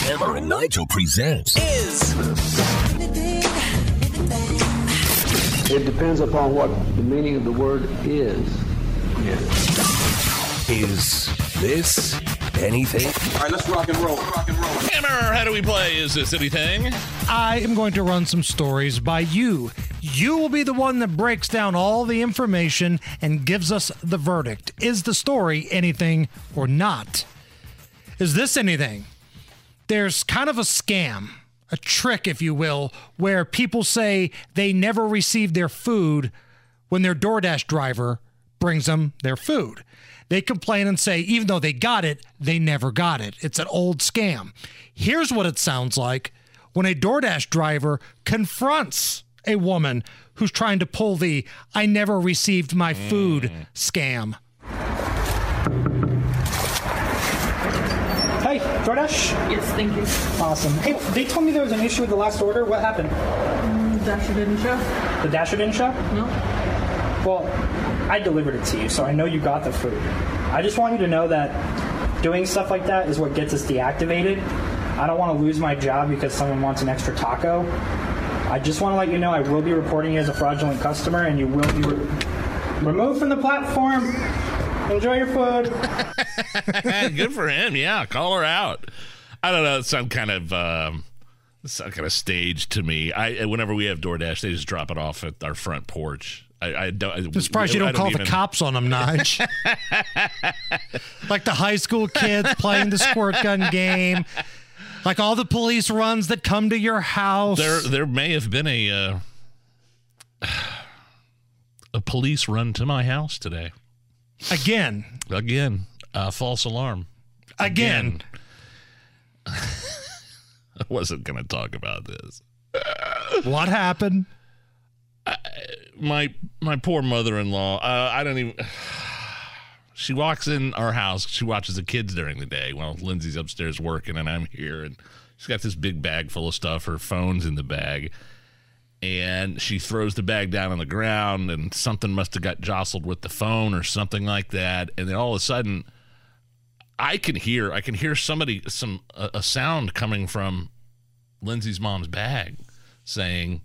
Hammer and Nigel presents Is It depends upon what the meaning of the word is. Is this anything? All right, let's rock and roll. Rock and roll. Hammer, how do we play? Is this anything? I am going to run some stories by you. You will be the one that breaks down all the information and gives us the verdict. Is the story anything or not? Is this anything? There's kind of a scam, a trick, if you will, where people say they never received their food when their DoorDash driver brings them their food. They complain and say, even though they got it, they never got it. It's an old scam. Here's what it sounds like when a DoorDash driver confronts a woman who's trying to pull the I never received my food mm. scam. DoorDash? Yes, thank you. Awesome. Hey, they told me there was an issue with the last order. What happened? Mm, the Dasher didn't show. The Dasher didn't show? No. Well, I delivered it to you, so I know you got the food. I just want you to know that doing stuff like that is what gets us deactivated. I don't want to lose my job because someone wants an extra taco. I just want to let you know I will be reporting you as a fraudulent customer and you will be re- removed from the platform. Enjoy your food. Good for him. Yeah, call her out. I don't know. It sounds kind of um, it sounds kind of staged to me. I whenever we have DoorDash, they just drop it off at our front porch. I, I don't. I'm surprised you don't, I call the cops on them, Nige. like the high school kids playing the squirt gun game. Like all the police runs that come to your house. There, there may have been a uh, a police run to my house today. Again. Again, uh, false alarm. Again. I wasn't going to talk about this. What happened? my my poor mother-in-law uh, i don't even she walks in our house she watches the kids during the day while lindsay's upstairs working and i'm here and she's got this big bag full of stuff her phone's in the bag and she throws the bag down on the ground and something must have got jostled with the phone or something like that and then all of a sudden i can hear i can hear somebody some a, a sound coming from lindsay's mom's bag saying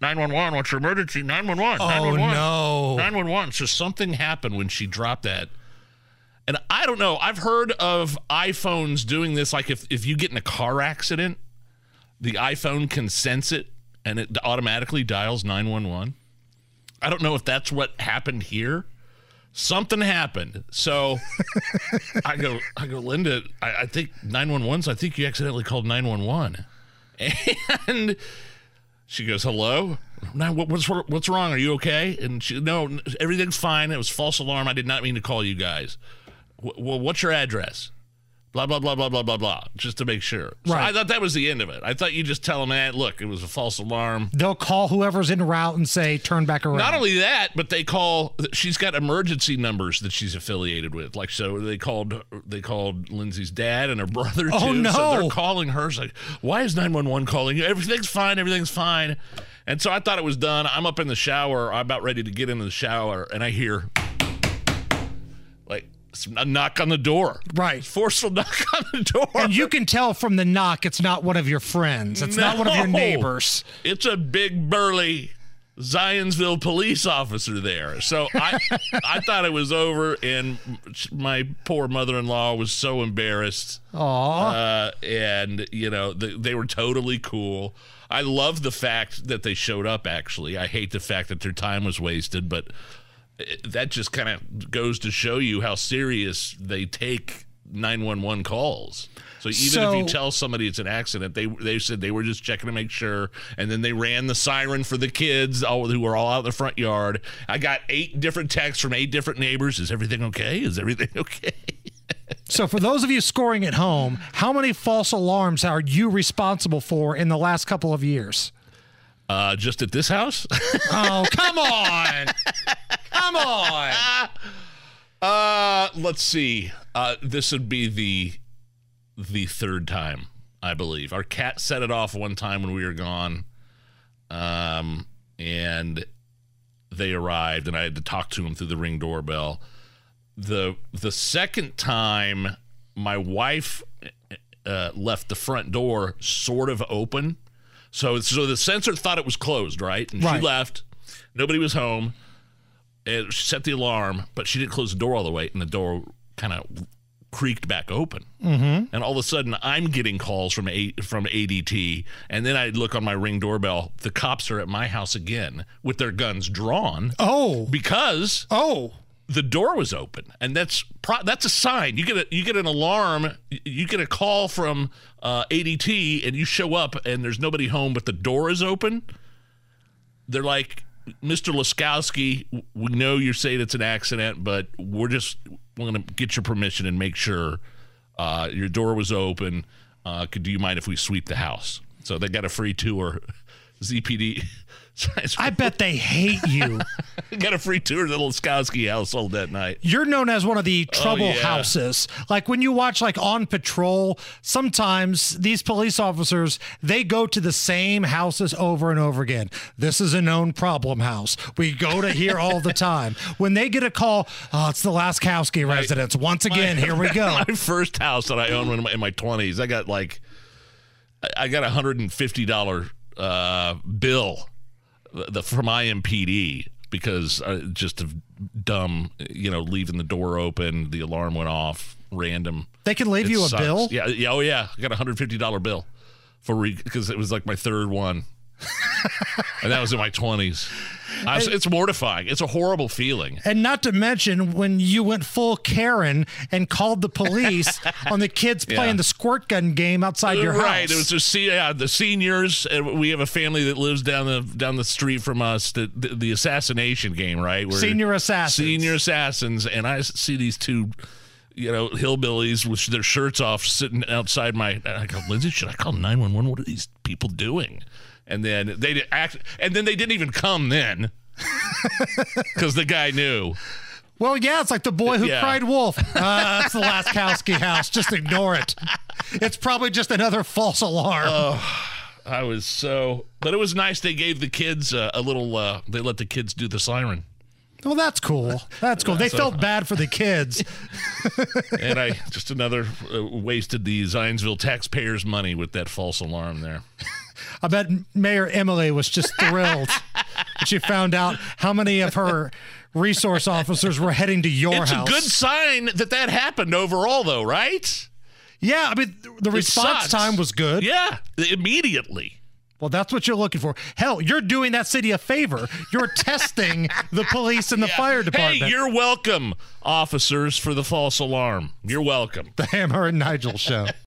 911, what's your emergency? 911. Oh, 911. no. 911. So something happened when she dropped that. And I don't know. I've heard of iPhones doing this. Like if, if you get in a car accident, the iPhone can sense it and it automatically dials 911. I don't know if that's what happened here. Something happened. So I go, I go, Linda, I, I think 911's, I think you accidentally called 911. And she goes, "Hello, now what, what's what's wrong? Are you okay?" And she, "No, everything's fine. It was false alarm. I did not mean to call you guys. W- well, what's your address?" Blah blah blah blah blah blah blah. Just to make sure. So Right. I thought that was the end of it. I thought you just tell them, "Man, look, it was a false alarm." They'll call whoever's en route and say, turn back around. Not only that, but they call. She's got emergency numbers that she's affiliated with. Like so, they called. They called Lindsay's dad and her brother oh, too. Oh, no. So they're calling her. It's like, why is nine one one calling you? Everything's fine. Everything's fine. And so I thought it was done. I'm up in the shower. I'm about ready to get into the shower, and I hear a knock on the door. Right. Forceful knock on the door. and you can tell from the knock it's not one of your friends. It's not one of your neighbors. It's a big burly Zionsville police officer there. So I I thought it was over, and my poor mother-in-law was so embarrassed. Aw. Uh, and you know they, they were totally cool. I love the fact that they showed up. Actually, I hate the fact that their time was wasted, but that just kind of goes to show you how serious they take 911 calls. So even if you tell somebody it's an accident, they they said they were just checking to make sure, and then they ran the siren for the kids, all who were all out in the front yard. I got eight different texts from eight different neighbors. Is everything okay? Is everything okay? So, for those of you scoring at home, how many false alarms are you responsible for in the last couple of years? Uh, just at this house? Oh, come on. come on. Uh, let's see. Uh, this would be the the third time, I believe. Our cat set it off one time when we were gone, um, and they arrived, and I had to talk to him through the ring doorbell. the The second time, my wife uh, left the front door sort of open, so so the sensor thought it was closed, right? And Right. she left. Nobody was home and she set the alarm, but she didn't close the door all the way, and the door kind of creaked back open. Mm-hmm. And all of a sudden, I'm getting calls from a- from ADT, and then I look on my ring doorbell. The cops are at my house again with their guns drawn Oh. because Oh. The door was open, and that's pro- that's a sign. You get a you get an alarm, you get a call from uh, ADT, and you show up, and there's nobody home, but the door is open. They're like, Mr. Laskowski, we know you're saying it's an accident, but we're just we're gonna get your permission and make sure uh, your door was open. Uh, could do you mind if we sweep the house? So they got a free tour. ZPD. I bet they hate you. got a free tour of the Laskowski household that night. You're known as one of the trouble Oh, yeah. houses. Like when you watch like on patrol, sometimes these police officers, they go to the same houses over and over again. This is a known problem house. We go to here all the time. When they get a call, oh, it's the Laskowski residence. Once again, here we go. My first house that I owned in my, in my 20s, I got like, I- I got a hundred and fifty dollar uh, bill the, from IMPD because uh, just of dumb, you know, leaving the door open, the alarm went off, random. They can leave It you a bill? Yeah, yeah, oh yeah, I got a hundred fifty dollar bill for because it was like my third one, and that was in my twenties. I was, it's mortifying. It's a horrible feeling. And not to mention when you went full Karen and called the police on the kids Yeah. playing the squirt gun game outside your right. house. Right. It was the, yeah, the seniors. And we have a family that lives down the down the street from us. The, the, the assassination game, right? Where- Senior assassins. Senior assassins. And I see these two, you know, hillbillies with their shirts off, sitting outside my. I go, Lindsay, should I call nine one one? What are these people doing? And then they did act, and then they didn't even come then, because the guy knew. Well, yeah, it's like the boy who Yeah. cried wolf. Uh, that's the Laskowski house. Just ignore it. It's probably just another false alarm. Oh. I was so, but it was nice. They gave the kids uh, a little. Uh, they let the kids do the siren. well, that's cool. That's cool. They So- felt bad for the kids. and I just another uh, wasted the Zionsville taxpayers' money with that false alarm there. I bet Mayor Emily was just thrilled when she found out how many of her resource officers were heading to your it's house. a good sign that that happened overall, though, right? yeah, I mean, the It response sucks. time was good. Yeah, immediately. Well, that's what you're looking for. Hell, you're doing that city a favor. You're testing the police and the Yeah. fire department. Hey, you're welcome, officers, for the false alarm. You're welcome. the Hammer and Nigel show.